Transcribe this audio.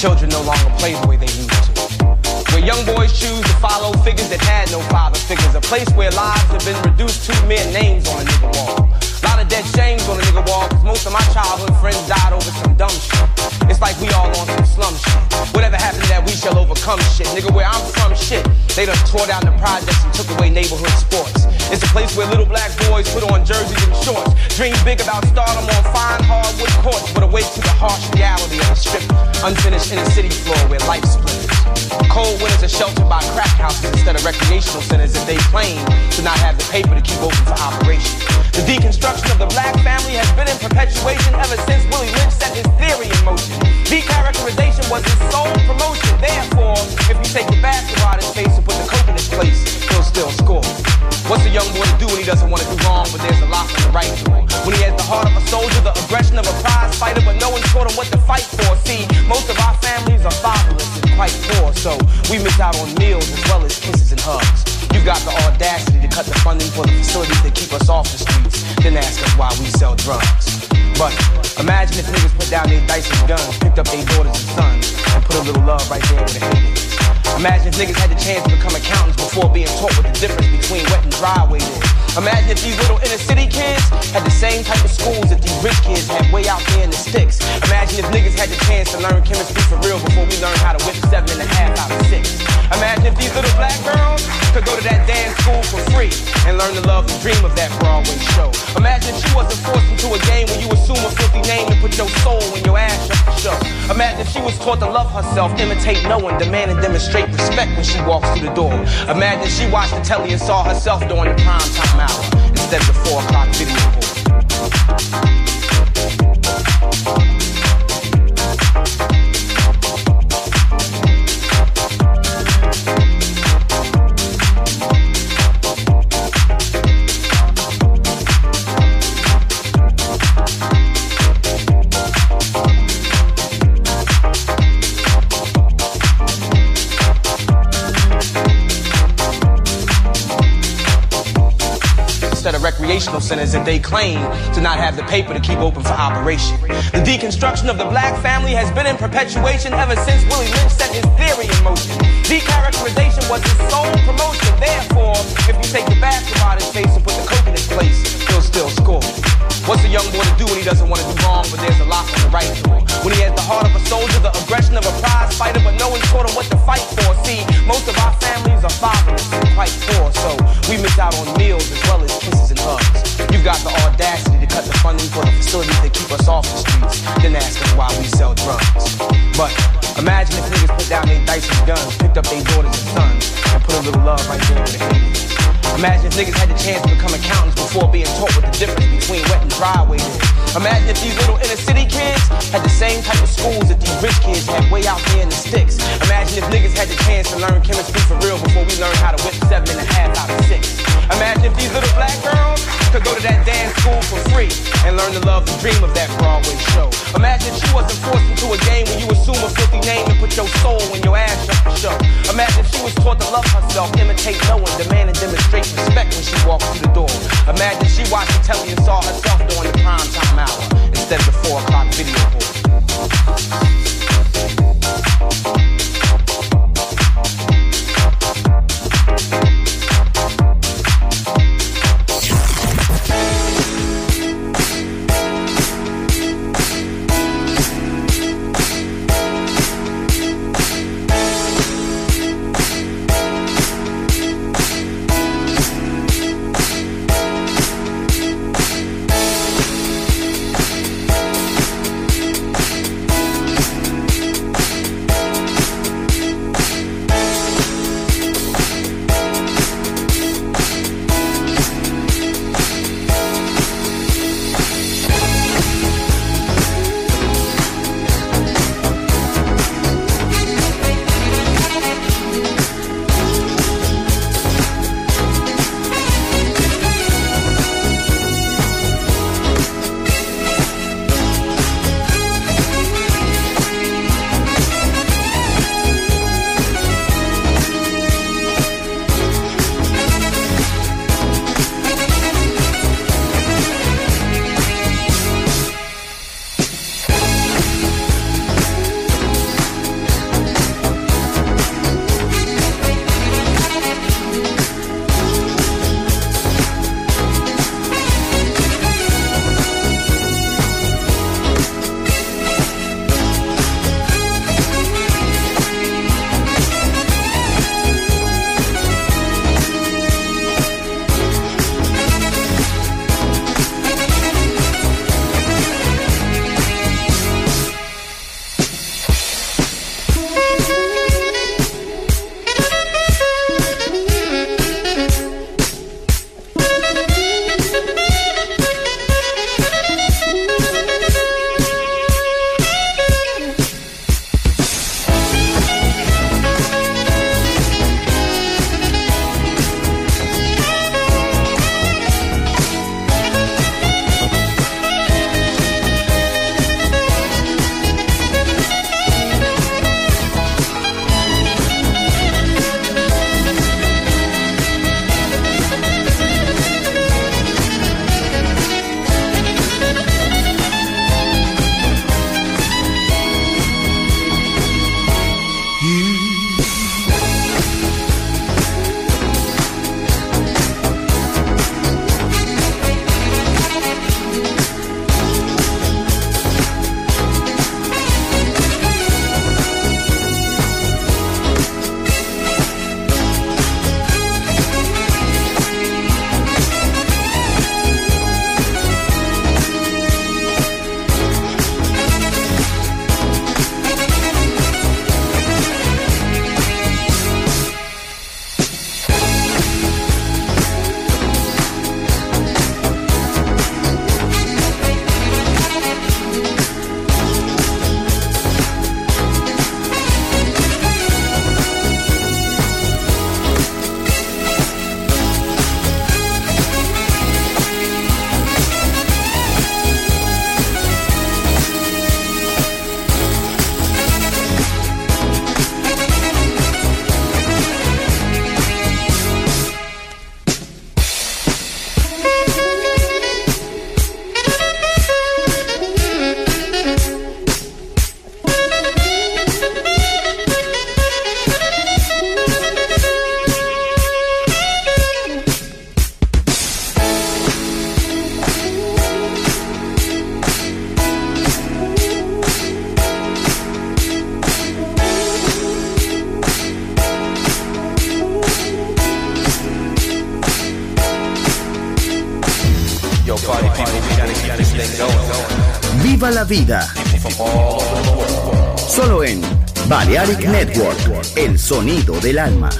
Children no longer play the way they used to. Where young boys choose to follow figures that had no father figures. A place where lives have been reduced to mere names on a nigga wall. Lot of dead shames on the nigga wall, cause most of my childhood friends died over some dumb shit. It's like we all on some slum shit. Whatever happened that we shall overcome shit. Nigga, where I'm from, shit. They done tore down the projects and took away neighborhood sports. It's a place where little black boys put on jerseys and shorts. Dream big about stardom on fine hardwood courts, but awake to the harsh reality of a strip. Unfinished inner city floor where life splinters. Cold winters are sheltered by crack houses instead of recreational centers if they claim to not have the paper to keep open for operations. The deconstruction of the black family has been in perpetuation ever since Willie Lynch set his theory in motion. Decharacterization was his sole promotion. Therefore, if you take the basketball out of space and put the coke in its place, he'll still score. What's a young boy to do when he doesn't want to do wrong, but there's a lot for the right to? When he has the heart of a soldier, the aggression of a prize fighter, but no one taught him what to fight for. See, most of our families are fatherless and quite poor, so we miss out on meals as well as kisses and hugs. You've got the audacity to cut the funding for the facilities that keep us off the street then ask us why we sell drugs. But imagine if niggas put down their dice and guns, picked up their daughters and sons and put a little love right there where the hand is. Imagine if niggas had the chance to become accountants before being taught what the difference between wet and dry weight is. Imagine if these little inner city kids had the same type of schools that these rich kids had way out there in the sticks. Imagine if niggas had the chance to learn chemistry for real before we learned how to whip seven and a half out of six. Imagine if these little black girls could go to that damn school for free and learn to love and dream of that Broadway show. Imagine if wasn't forced into a game when you assume a filthy name and put your soul in your ass just show. Imagine if she was taught to love love herself, imitate no one, demand and demonstrate respect when she walks through the door. Imagine she watched the telly and saw herself during the prime time hour instead of the 4 o'clock video educational centers that they claim to not have the paper to keep open for operation. The deconstruction of the black family has been in perpetuation ever since Willie Lynch set his theory in motion. Decharacterization was his sole promotion. Therefore, if you take the basketball out of his face and put the coke in his place, he'll still score. What's a young boy to do when he doesn't want to do wrong, but there's a lot on the right doing? When he has the heart of a soldier, the aggression of a prize fighter, but no one taught him what to fight for. See, most of our families are fatherless and quite poor, so we miss out on meals as well as kisses and hugs. You've got the audacity to cut the funding for the facilities that keep us off the streets, then ask us why we sell drugs. But imagine if niggas put down their dice and guns, picked up their daughters and sons, and put a little love right there in the hands niggas had the chance to become accountants before being taught what the difference between wet and dry weight is. Imagine if these little inner city kids had the same type of schools that these rich kids had way out there in the sticks. Imagine if niggas had the chance to learn chemistry for real before we learned how to whip seven and a half out of six. Imagine if these little black girls could go to that dance school for free and learn to love the dream of that Broadway show. Imagine if she wasn't forced into a game when you assume a filthy name and put your soul in your ass up the show. Imagine was taught to love herself, imitate no one, demand and demonstrate respect when she walks through the door. Imagine she watched the telly and saw herself during the prime time hour instead of the four o'clock video board. Del alma.